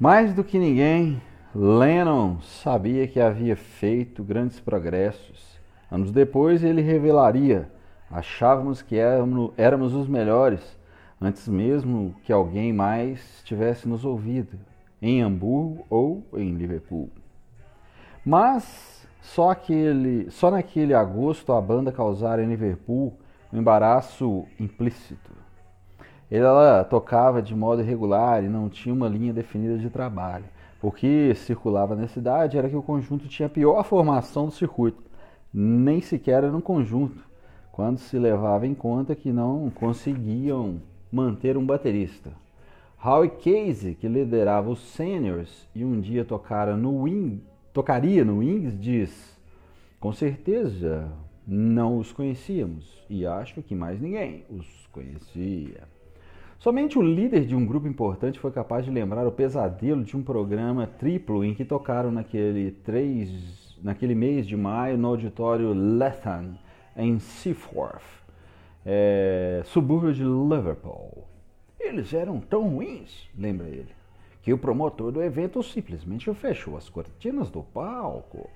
Mais do que ninguém, Lennon sabia que havia feito grandes progressos. Anos depois, ele revelaria: achávamos que éramos os melhores, antes mesmo que alguém mais tivesse nos ouvido, em Hamburgo ou em Liverpool. Mas só, aquele, só naquele agosto a banda causara em Liverpool um embaraço implícito. Ela tocava de modo irregular e não tinha uma linha definida de trabalho. O que circulava na cidade era que o conjunto tinha a pior formação do circuito, nem sequer era um conjunto, quando se levava em conta que não conseguiam manter um baterista. Howie Casey, que liderava os seniors e um dia tocara no wing, tocaria no Wings, diz: Com certeza não os conhecíamos e acho que mais ninguém os conhecia. Somente o líder de um grupo importante foi capaz de lembrar o pesadelo de um programa triplo em que tocaram naquele, três, naquele mês de maio no auditório Lethan, em Seaforth, é, subúrbio de Liverpool. Eles eram tão ruins, lembra ele, que o promotor do evento simplesmente fechou as cortinas do palco.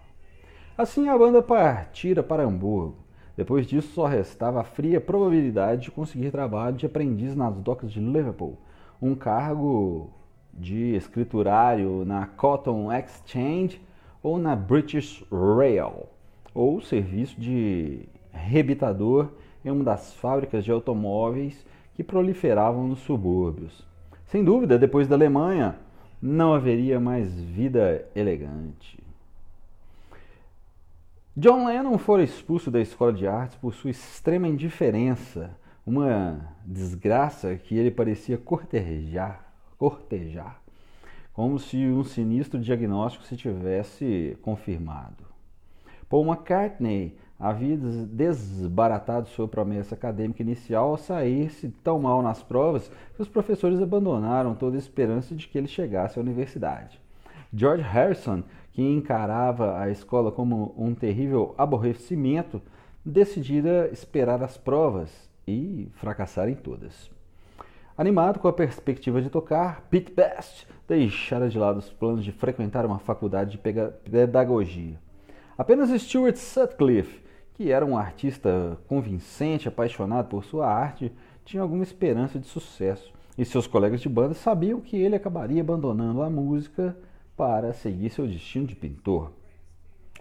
Assim a banda partira para Hamburgo depois disso, só restava a fria probabilidade de conseguir trabalho de aprendiz nas docas de Liverpool, um cargo de escriturário na Cotton Exchange ou na British Rail, ou serviço de rebitador em uma das fábricas de automóveis que proliferavam nos subúrbios. Sem dúvida, depois da Alemanha, não haveria mais vida elegante. John Lennon fora expulso da escola de artes por sua extrema indiferença, uma desgraça que ele parecia cortejar, cortejar, como se um sinistro diagnóstico se tivesse confirmado. Paul McCartney havia desbaratado sua promessa acadêmica inicial ao sair-se tão mal nas provas que os professores abandonaram toda a esperança de que ele chegasse à universidade. George Harrison que encarava a escola como um terrível aborrecimento, decidira esperar as provas e fracassar em todas. Animado com a perspectiva de tocar, Pete Best deixara de lado os planos de frequentar uma faculdade de pedagogia. Apenas Stuart Sutcliffe, que era um artista convincente, apaixonado por sua arte, tinha alguma esperança de sucesso, e seus colegas de banda sabiam que ele acabaria abandonando a música para seguir seu destino de pintor.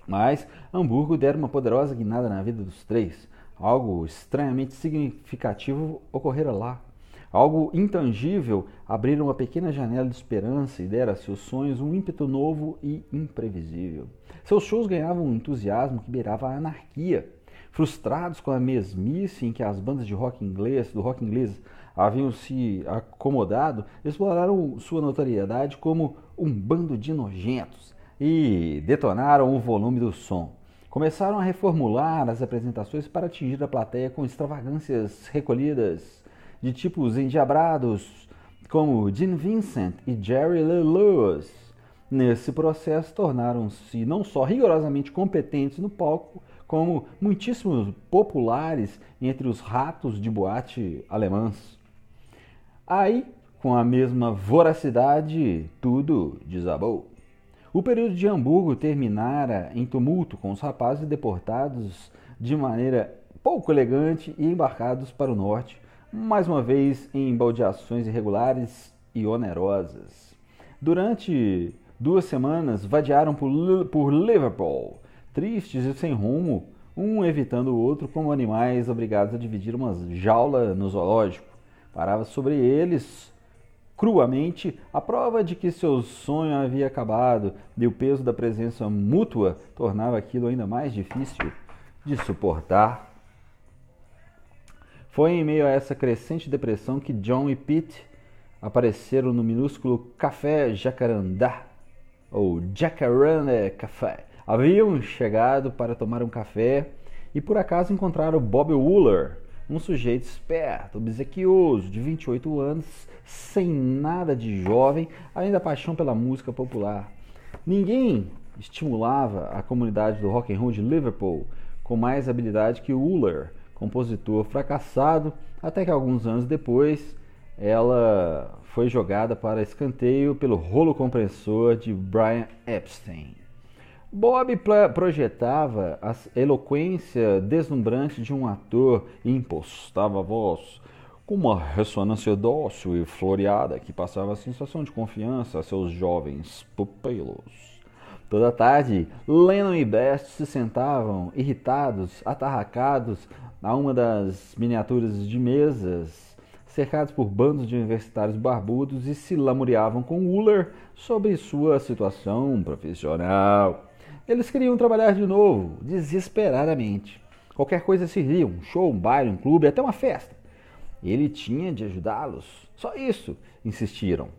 Mas Hamburgo dera uma poderosa guinada na vida dos três. Algo estranhamente significativo ocorrera lá. Algo intangível abrira uma pequena janela de esperança e dera a seus sonhos um ímpeto novo e imprevisível. Seus shows ganhavam um entusiasmo que beirava a anarquia. Frustrados com a mesmice em que as bandas de rock inglês, do rock inglês haviam se acomodado, exploraram sua notoriedade como um bando de nojentos e detonaram o volume do som. Começaram a reformular as apresentações para atingir a plateia com extravagâncias recolhidas de tipos endiabrados como Gene Vincent e Jerry Lee Lewis. Nesse processo, tornaram-se não só rigorosamente competentes no palco, como muitíssimos populares entre os ratos de boate alemãs. Aí, com a mesma voracidade, tudo desabou. O período de Hamburgo terminara em tumulto, com os rapazes deportados de maneira pouco elegante e embarcados para o norte, mais uma vez em baldeações irregulares e onerosas. Durante duas semanas, vadiaram por, por Liverpool, tristes e sem rumo, um evitando o outro como animais obrigados a dividir uma jaula no zoológico. Parava sobre eles cruamente a prova de que seu sonho havia acabado e o peso da presença mútua tornava aquilo ainda mais difícil de suportar. Foi em meio a essa crescente depressão que John e Pete apareceram no minúsculo Café Jacarandá, ou Jacaranda Café. Haviam chegado para tomar um café e por acaso encontraram Bob Wooler, um sujeito esperto, obsequioso, de 28 anos, sem nada de jovem, além da paixão pela música popular. Ninguém estimulava a comunidade do rock and roll de Liverpool com mais habilidade que Uller, compositor fracassado, até que alguns anos depois ela foi jogada para escanteio pelo rolo compressor de Brian Epstein. Bob projetava a eloquência deslumbrante de um ator e impostava a voz com uma ressonância dócil e floreada que passava a sensação de confiança a seus jovens pupilos. Toda tarde, Lennon e Best se sentavam, irritados, atarracados, a uma das miniaturas de mesas, cercados por bandos de universitários barbudos e se lamuriavam com Uller sobre sua situação profissional. Eles queriam trabalhar de novo, desesperadamente. Qualquer coisa servia, um show, um baile, um clube, até uma festa. Ele tinha de ajudá-los. Só isso, insistiram.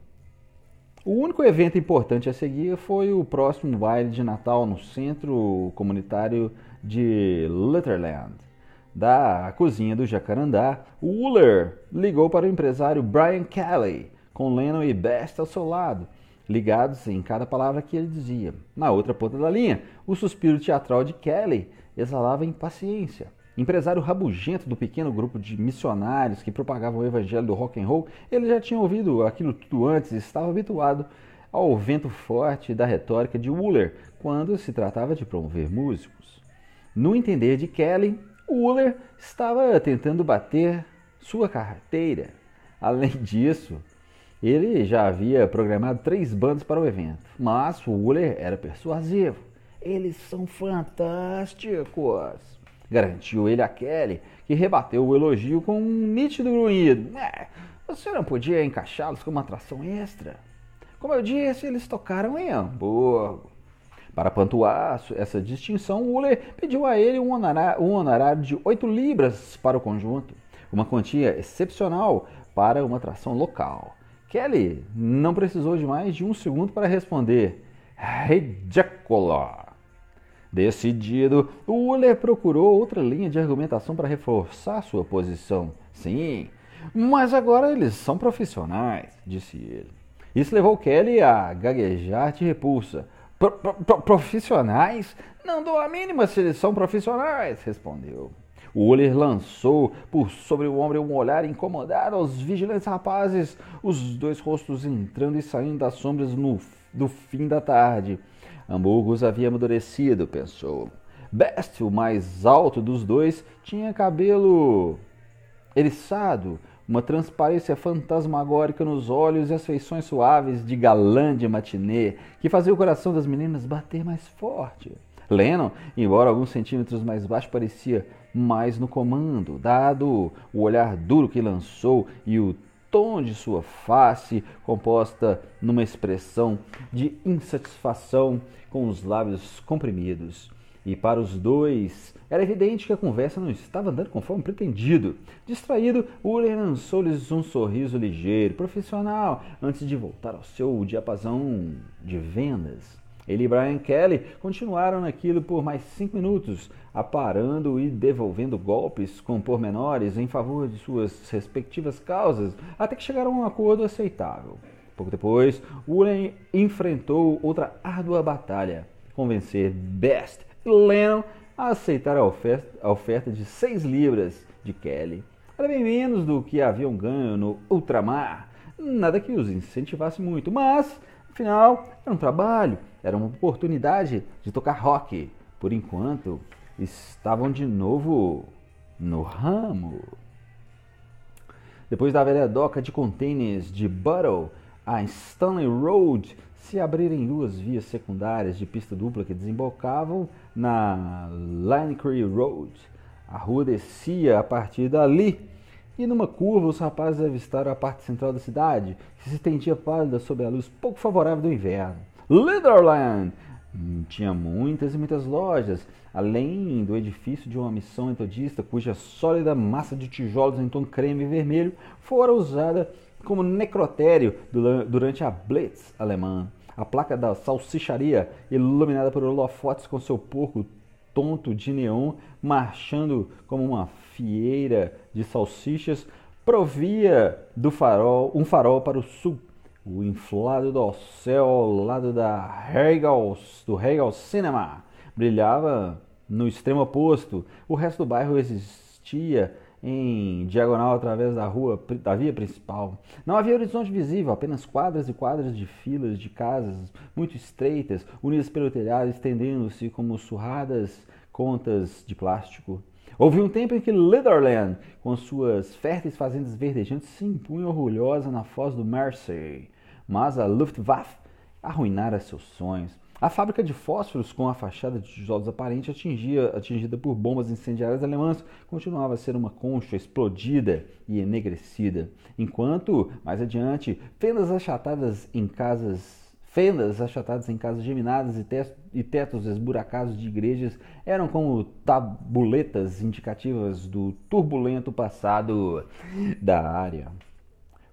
O único evento importante a seguir foi o próximo baile de Natal no centro comunitário de Litterland. Da cozinha do Jacarandá, Wooler ligou para o empresário Brian Kelly, com Lennon e Best ao seu lado, ligados em cada palavra que ele dizia. Na outra ponta da linha, o suspiro teatral de Kelly exalava impaciência. Empresário rabugento do pequeno grupo de missionários que propagavam o evangelho do rock and roll, ele já tinha ouvido aquilo tudo antes e estava habituado ao vento forte da retórica de Wooler quando se tratava de promover músicos. No entender de Kelly, Wooler estava tentando bater sua carteira. Além disso, ele já havia programado três bandas para o evento, mas Wooler era persuasivo. Eles são fantásticos! garantiu ele a Kelly, que rebateu o elogio com um nítido grunhido. É, você não podia encaixá-los como atração extra? Como eu disse, eles tocaram em Hamburgo. Para pontuar essa distinção, Uller pediu a ele um honorário, um honorário de 8 libras para o conjunto, uma quantia excepcional para uma atração local. Kelly não precisou de mais de um segundo para responder: Ridículo! Decidido, Uller procurou outra linha de argumentação para reforçar sua posição. Sim, mas agora eles são profissionais, disse ele. Isso levou Kelly a gaguejar de repulsa. Pro, pro, profissionais? Não dou a mínima se eles são profissionais, respondeu. Uller lançou por sobre o ombro um olhar incomodado aos vigilantes rapazes, os dois rostos entrando e saindo das sombras no, do fim da tarde. Hamburgos havia amadurecido, pensou. Best, o mais alto dos dois, tinha cabelo eriçado, uma transparência fantasmagórica nos olhos e as feições suaves de galã de matinê, que fazia o coração das meninas bater mais forte. Lennon, embora alguns centímetros mais baixo, parecia mais no comando, dado o olhar duro que lançou e o tom de sua face, composta numa expressão de insatisfação com os lábios comprimidos. E para os dois, era evidente que a conversa não estava andando conforme pretendido. Distraído, Uller lançou-lhes um sorriso ligeiro, profissional, antes de voltar ao seu diapasão de vendas. Ele e Brian Kelly continuaram naquilo por mais cinco minutos, aparando e devolvendo golpes com pormenores em favor de suas respectivas causas, até que chegaram a um acordo aceitável. Pouco depois, Ulen enfrentou outra árdua batalha, convencer Best e Lennon a aceitar a oferta, a oferta de seis libras de Kelly. Era bem menos do que haviam ganho no ultramar, nada que os incentivasse muito, mas, afinal, era um trabalho era uma oportunidade de tocar rock. Por enquanto, estavam de novo no ramo. Depois da velha doca de containers de Buttle, a Stanley Road se abrirem duas vias secundárias de pista dupla que desembocavam na Creek Road. A rua descia a partir dali e numa curva os rapazes avistaram a parte central da cidade, que se estendia pálida sob a luz pouco favorável do inverno. Litherland tinha muitas e muitas lojas, além do edifício de uma missão metodista cuja sólida massa de tijolos em tom creme e vermelho fora usada como necrotério durante a Blitz alemã. A placa da salsicharia, iluminada por holofotes com seu porco tonto de neon marchando como uma fieira de salsichas, provia do farol um farol para o sul o inflado do céu ao lado da Regal, do Regal Cinema brilhava no extremo oposto. O resto do bairro existia em diagonal através da rua da via principal. Não havia horizonte visível, apenas quadras e quadras de filas de casas muito estreitas, unidas pelo telhado, estendendo-se como surradas contas de plástico. Houve um tempo em que Litherland, com suas férteis fazendas verdejantes, se impunha orgulhosa na foz do Mersey, mas a Luftwaffe arruinara seus sonhos. A fábrica de fósforos, com a fachada de tijolos aparente atingia, atingida por bombas incendiárias alemãs, continuava a ser uma concha explodida e enegrecida, enquanto, mais adiante, fendas achatadas em casas Fendas achatadas em casas geminadas e tetos esburacados de igrejas eram como tabuletas indicativas do turbulento passado da área.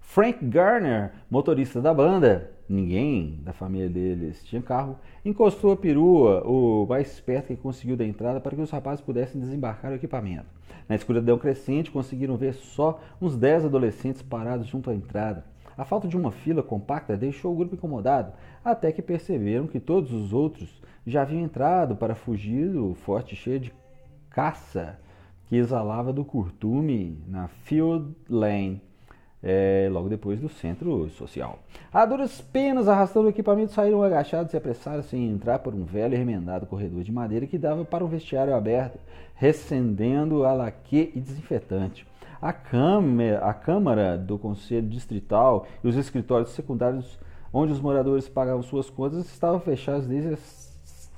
Frank Garner, motorista da banda, ninguém da família deles tinha carro, encostou a perua o mais perto que conseguiu da entrada para que os rapazes pudessem desembarcar o equipamento. Na escuridão crescente, conseguiram ver só uns dez adolescentes parados junto à entrada. A falta de uma fila compacta deixou o grupo incomodado, até que perceberam que todos os outros já haviam entrado para fugir do forte cheio de caça que exalava do curtume na Field Lane, é, logo depois do centro social. A duras penas, arrastando o equipamento, saíram agachados e apressaram-se em entrar por um velho e remendado corredor de madeira que dava para um vestiário aberto, recendendo a laque e desinfetante. A câmara, a câmara do Conselho Distrital e os escritórios secundários onde os moradores pagavam suas contas estavam fechados desde as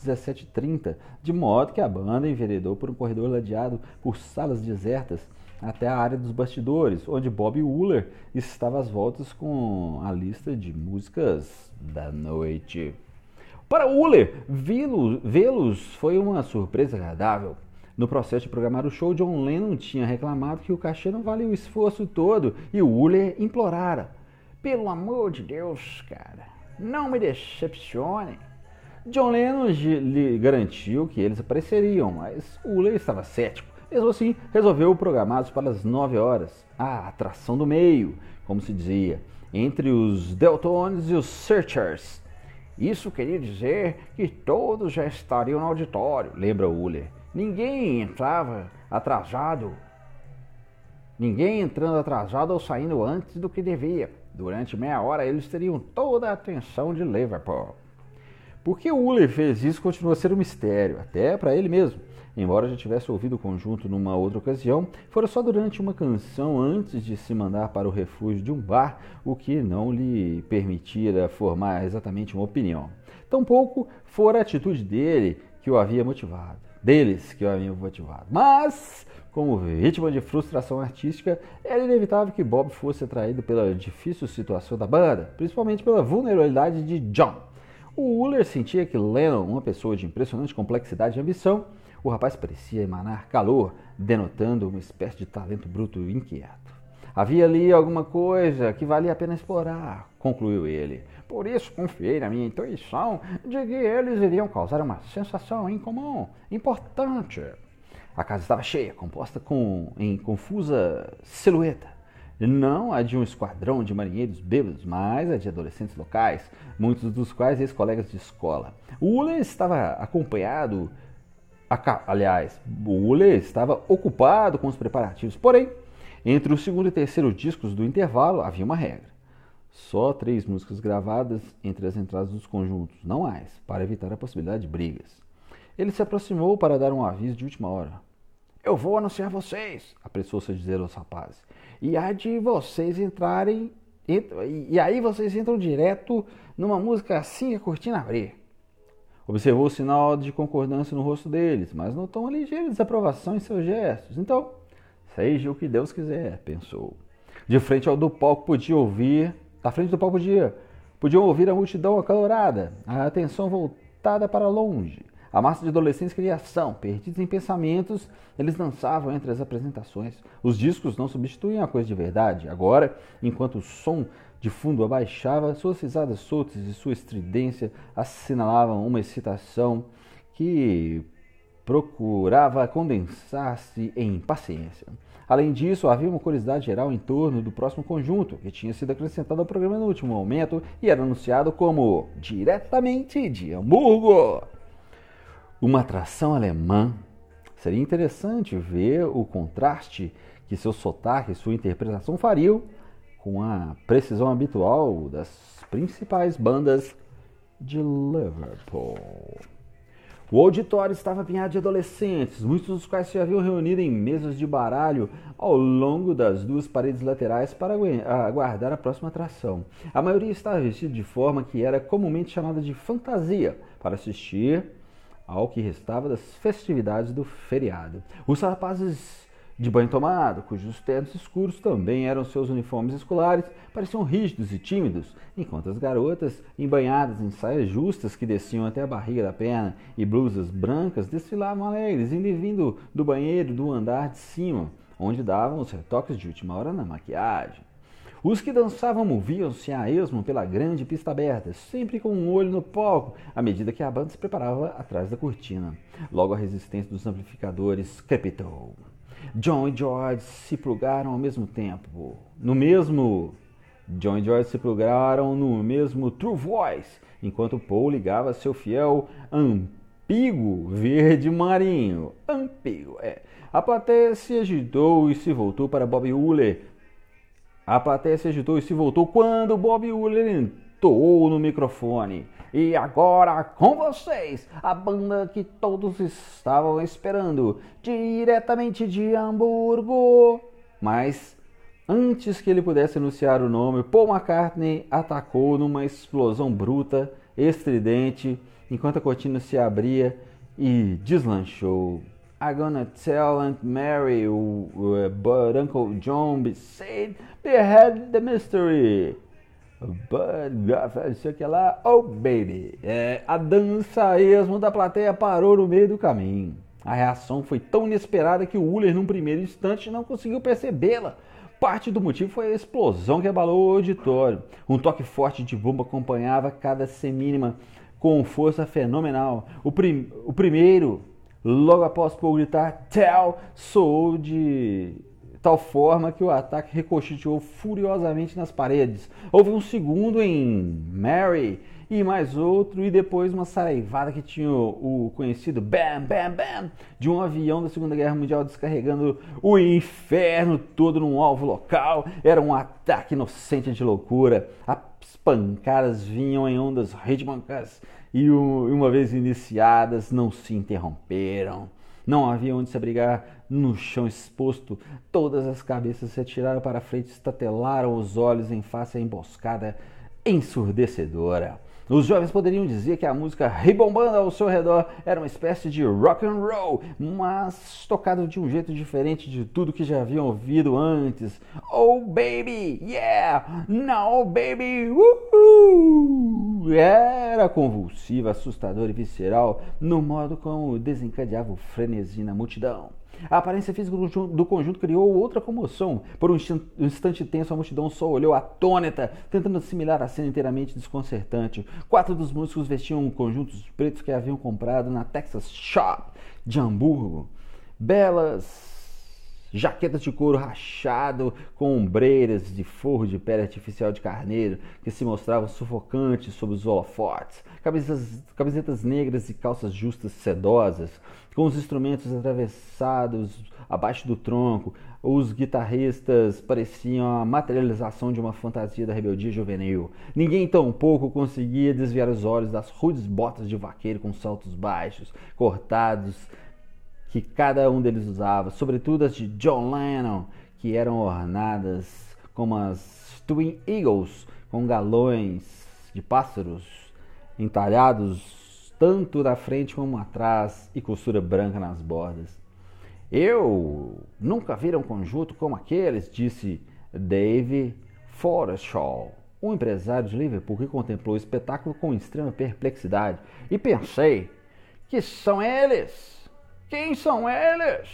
17h30, de modo que a banda enveredou por um corredor ladeado por salas desertas até a área dos bastidores, onde Bob Wooler estava às voltas com a lista de músicas da noite. Para Wooler, vê-los foi uma surpresa agradável. No processo de programar o show, John Lennon tinha reclamado que o cachê não valia o esforço todo e o Uller implorara: Pelo amor de Deus, cara, não me decepcione. John Lennon lhe garantiu que eles apareceriam, mas Uller estava cético. Mesmo assim, resolveu programá-los para as 9 horas, a atração do meio, como se dizia, entre os Deltones e os Searchers. Isso queria dizer que todos já estariam no auditório, lembra Uller. Ninguém entrava atrasado, ninguém entrando atrasado ou saindo antes do que devia. Durante meia hora eles teriam toda a atenção de Liverpool. Por que Uller fez isso continua a ser um mistério, até para ele mesmo. Embora já tivesse ouvido o conjunto numa outra ocasião, fora só durante uma canção antes de se mandar para o refúgio de um bar, o que não lhe permitira formar exatamente uma opinião. Tampouco fora a atitude dele que o havia motivado deles que eu havia motivado. Mas, como vítima de frustração artística, era inevitável que Bob fosse atraído pela difícil situação da banda, principalmente pela vulnerabilidade de John. O Uller sentia que Lennon, uma pessoa de impressionante complexidade e ambição, o rapaz parecia emanar calor, denotando uma espécie de talento bruto inquieto. Havia ali alguma coisa que valia a pena explorar, concluiu ele. Por isso confiei na minha intuição de que eles iriam causar uma sensação incomum, importante. A casa estava cheia, composta com, em confusa silhueta. Não a de um esquadrão de marinheiros bêbados, mas a de adolescentes locais, muitos dos quais ex-colegas de escola. O Uller estava acompanhado, aliás, o Uller estava ocupado com os preparativos. Porém, entre o segundo e terceiro discos do intervalo havia uma regra. Só três músicas gravadas entre as entradas dos conjuntos, não mais, para evitar a possibilidade de brigas. Ele se aproximou para dar um aviso de última hora. Eu vou anunciar vocês, apressou-se a dizer aos rapazes. E há de vocês entrarem. E aí vocês entram direto numa música assim que a cortina abrir. Observou o sinal de concordância no rosto deles, mas notou uma ligeira desaprovação em seus gestos. Então, seja o que Deus quiser, pensou. De frente ao do palco podia ouvir da frente do palco podia, podiam ouvir a multidão acalorada, a atenção voltada para longe. A massa de adolescentes queria ação, perdidos em pensamentos, eles dançavam entre as apresentações. Os discos não substituíam a coisa de verdade. Agora, enquanto o som de fundo abaixava, suas risadas soltas e sua estridência assinalavam uma excitação que procurava condensar-se em paciência. Além disso, havia uma curiosidade geral em torno do próximo conjunto, que tinha sido acrescentado ao programa no último momento e era anunciado como diretamente de Hamburgo. Uma atração alemã. Seria interessante ver o contraste que seu sotaque e sua interpretação fariam com a precisão habitual das principais bandas de Liverpool. O auditório estava apinhado de adolescentes, muitos dos quais se haviam reunido em mesas de baralho ao longo das duas paredes laterais para aguardar a próxima atração. A maioria estava vestida de forma que era comumente chamada de fantasia, para assistir ao que restava das festividades do feriado. Os rapazes de banho tomado, cujos ternos escuros também eram seus uniformes escolares, pareciam rígidos e tímidos, enquanto as garotas, embanhadas em saias justas que desciam até a barriga da perna e blusas brancas, desfilavam alegres, indo e vindo do banheiro do andar de cima, onde davam os retoques de última hora na maquiagem. Os que dançavam moviam-se a esmo pela grande pista aberta, sempre com um olho no palco, à medida que a banda se preparava atrás da cortina. Logo a resistência dos amplificadores crepitou. John e George se plugaram ao mesmo tempo. No mesmo. John e George se plugaram no mesmo True Voice, enquanto Paul ligava seu fiel Ampigo Verde Marinho. Ampigo, é. A plateia se agitou e se voltou para Bob Uller. A plateia se agitou e se voltou quando Bob Uller entoou no microfone. E agora com vocês, a banda que todos estavam esperando, diretamente de Hamburgo. Mas antes que ele pudesse anunciar o nome, Paul McCartney atacou numa explosão bruta, estridente, enquanto a cortina se abria e deslanchou. I'm gonna tell Aunt Mary, but Uncle John said behead the mystery. But, sei que lá, oh baby. É, a dança esmo da plateia parou no meio do caminho. A reação foi tão inesperada que o Uller, num primeiro instante, não conseguiu percebê-la. Parte do motivo foi a explosão que abalou o auditório. Um toque forte de bomba acompanhava cada semínima com força fenomenal. O, prim o primeiro, logo após Paul gritar Tell, soou de tal forma que o ataque ricocheteou furiosamente nas paredes. Houve um segundo em Mary e mais outro, e depois uma saraivada que tinha o, conhecido Bam Bam Bam de um avião da Segunda Guerra Mundial descarregando o inferno todo num alvo local. Era um ataque inocente de loucura. As pancadas vinham em ondas ritmicas e, uma vez iniciadas, não se interromperam. Não havia onde se abrigar no chão exposto. Todas as cabeças se atiraram para frente, estatelaram os olhos em face à emboscada ensurdecedora. Os jovens poderiam dizer que a música ribombando ao seu redor era uma espécie de rock and roll, mas tocado de um jeito diferente de tudo que já haviam ouvido antes. Oh baby, yeah, now baby, woohoo! Era convulsiva, assustadora e visceral no modo como desencadeava o frenesi na multidão. A aparência física do conjunto criou outra comoção. Por um instante tenso, a multidão só olhou atônita, tentando assimilar a cena inteiramente desconcertante. Quatro dos músicos vestiam conjuntos pretos que haviam comprado na Texas Shop de Hamburgo. Belas jaquetas de couro rachado com ombreiras de forro de pele artificial de carneiro que se mostravam sufocantes sob os holofotes, camisetas, camisetas negras e calças justas sedosas, com os instrumentos atravessados abaixo do tronco. Os guitarristas pareciam a materialização de uma fantasia da rebeldia juvenil. Ninguém tampouco conseguia desviar os olhos das rudes botas de vaqueiro com saltos baixos, cortados que cada um deles usava, sobretudo as de John Lennon, que eram ornadas como as Twin Eagles, com galões de pássaros entalhados tanto da frente como atrás e costura branca nas bordas. Eu nunca vi um conjunto como aqueles, disse Dave Forreshaw, um empresário de Liverpool que contemplou o espetáculo com extrema perplexidade. E pensei, que são eles? Quem são eles?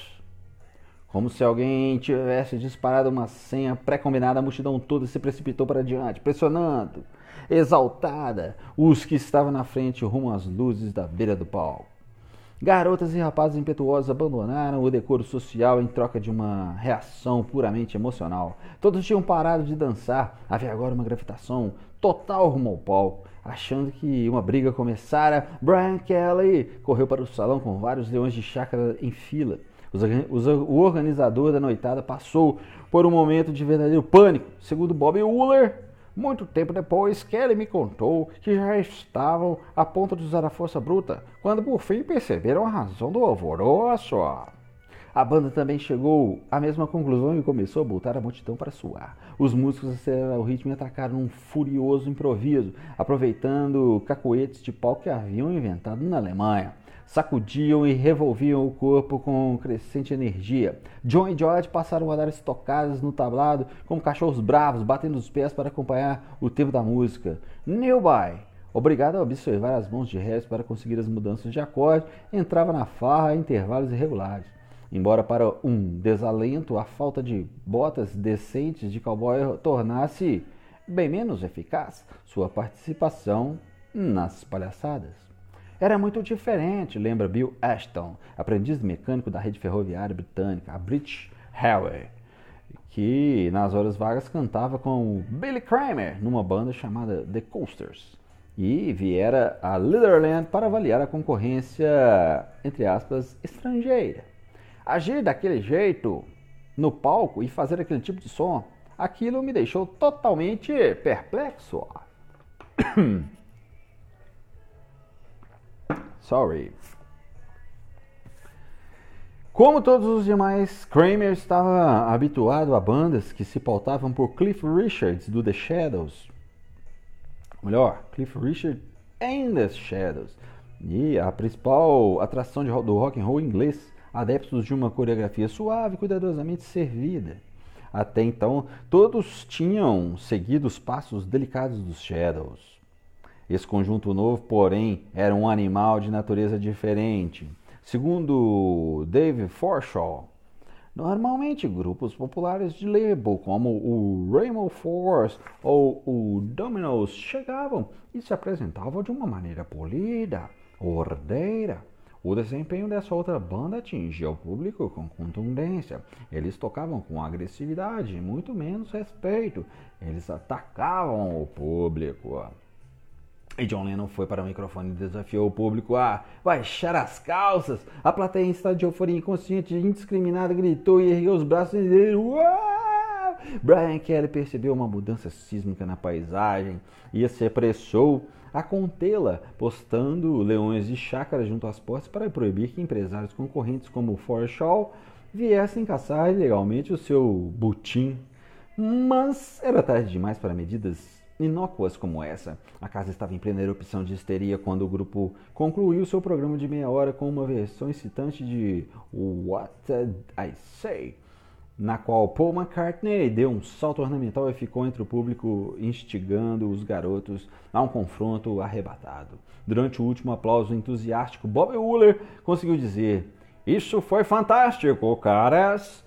Como se alguém tivesse disparado uma senha pré-combinada, a multidão toda se precipitou para diante, pressionando, exaltada, os que estavam na frente rumo às luzes da beira do palco. Garotas e rapazes impetuosos abandonaram o decoro social em troca de uma reação puramente emocional. Todos tinham parado de dançar, havia agora uma gravitação total rumo ao palco. Achando que uma briga começara, Brian Kelly correu para o salão com vários leões de chácara em fila. o organizador da noitada passou por um momento de verdadeiro pânico. Segundo Bob Wooler, muito tempo depois, Kelly me contou que já estavam a ponto de usar a força bruta, quando por fim perceberam a razão do alvoroço. A banda também chegou à mesma conclusão e começou a botar a multidão para suar. Os músicos aceleraram o ritmo e atacaram num furioso improviso, aproveitando cacoetes de pau que haviam inventado na Alemanha sacudiam e revolviam o corpo com crescente energia. John e George passaram a dar estocadas no tablado como cachorros bravos, batendo os pés para acompanhar o tempo da música. Newby, obrigado a observar as mãos de Harris para conseguir as mudanças de acorde, entrava na farra a intervalos irregulares. Embora para um desalento a falta de botas decentes de cowboy tornasse bem menos eficaz sua participação nas palhaçadas. Era muito diferente, lembra Bill Ashton, aprendiz mecânico da rede ferroviária britânica, a British Railway, que nas horas vagas cantava com Billy Kramer numa banda chamada The Coasters. E viera a Litherland para avaliar a concorrência, entre aspas, estrangeira. Agir daquele jeito no palco e fazer aquele tipo de som, aquilo me deixou totalmente perplexo. Sorry. Como todos os demais, Kramer estava habituado a bandas que se pautavam por Cliff Richards do The Shadows. Melhor, Cliff Richard and The Shadows. E a principal atração de, do rock and roll inglês, adeptos de uma coreografia suave cuidadosamente servida. Até então, todos tinham seguido os passos delicados dos Shadows. Esse conjunto novo, porém, era um animal de natureza diferente. Segundo Dave Forshaw, normalmente grupos populares de label como o Rainbow Force ou o Dominoes chegavam e se apresentavam de uma maneira polida, ordeira. O desempenho dessa outra banda atingia o público com contundência. Eles tocavam com agressividade e muito menos respeito. Eles atacavam o público. E John Lennon foi para o microfone e desafiou o público a baixar as calças. A plateia em estado de euforia inconsciente e indiscriminada gritou e ergueu os braços e dizendo Uau! Brian Kelly percebeu uma mudança sísmica na paisagem e se apressou a contê-la, postando leões de chácara junto às portas para proibir que empresários concorrentes como Forshaw viessem caçar ilegalmente o seu butim. Mas era tarde demais para medidas inócuas como essa. A casa estava em plena erupção de histeria quando o grupo concluiu seu programa de meia hora com uma versão excitante de What Did I Say? Na qual Paul McCartney deu um salto ornamental e ficou entre o público, instigando os garotos a um confronto arrebatado. Durante o último aplauso entusiástico, Bob Wooler conseguiu dizer: Isso foi fantástico, caras!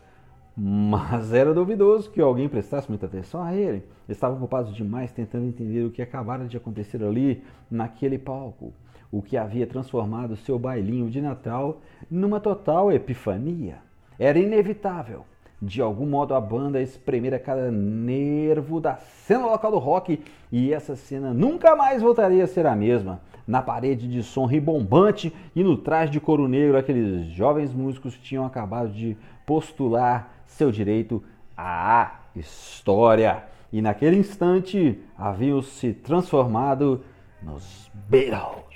Mas era duvidoso que alguém prestasse muita atenção a ele. Estavam ocupados demais tentando entender o que acabara de acontecer ali, naquele palco. O que havia transformado seu bailinho de Natal numa total epifania. Era inevitável. De algum modo a banda espremera cada nervo da cena local do rock e essa cena nunca mais voltaria a ser a mesma. Na parede de som ribombante e no traje de couro negro, aqueles jovens músicos tinham acabado de postular seu direito à história. E naquele instante haviam se transformado nos Beatles.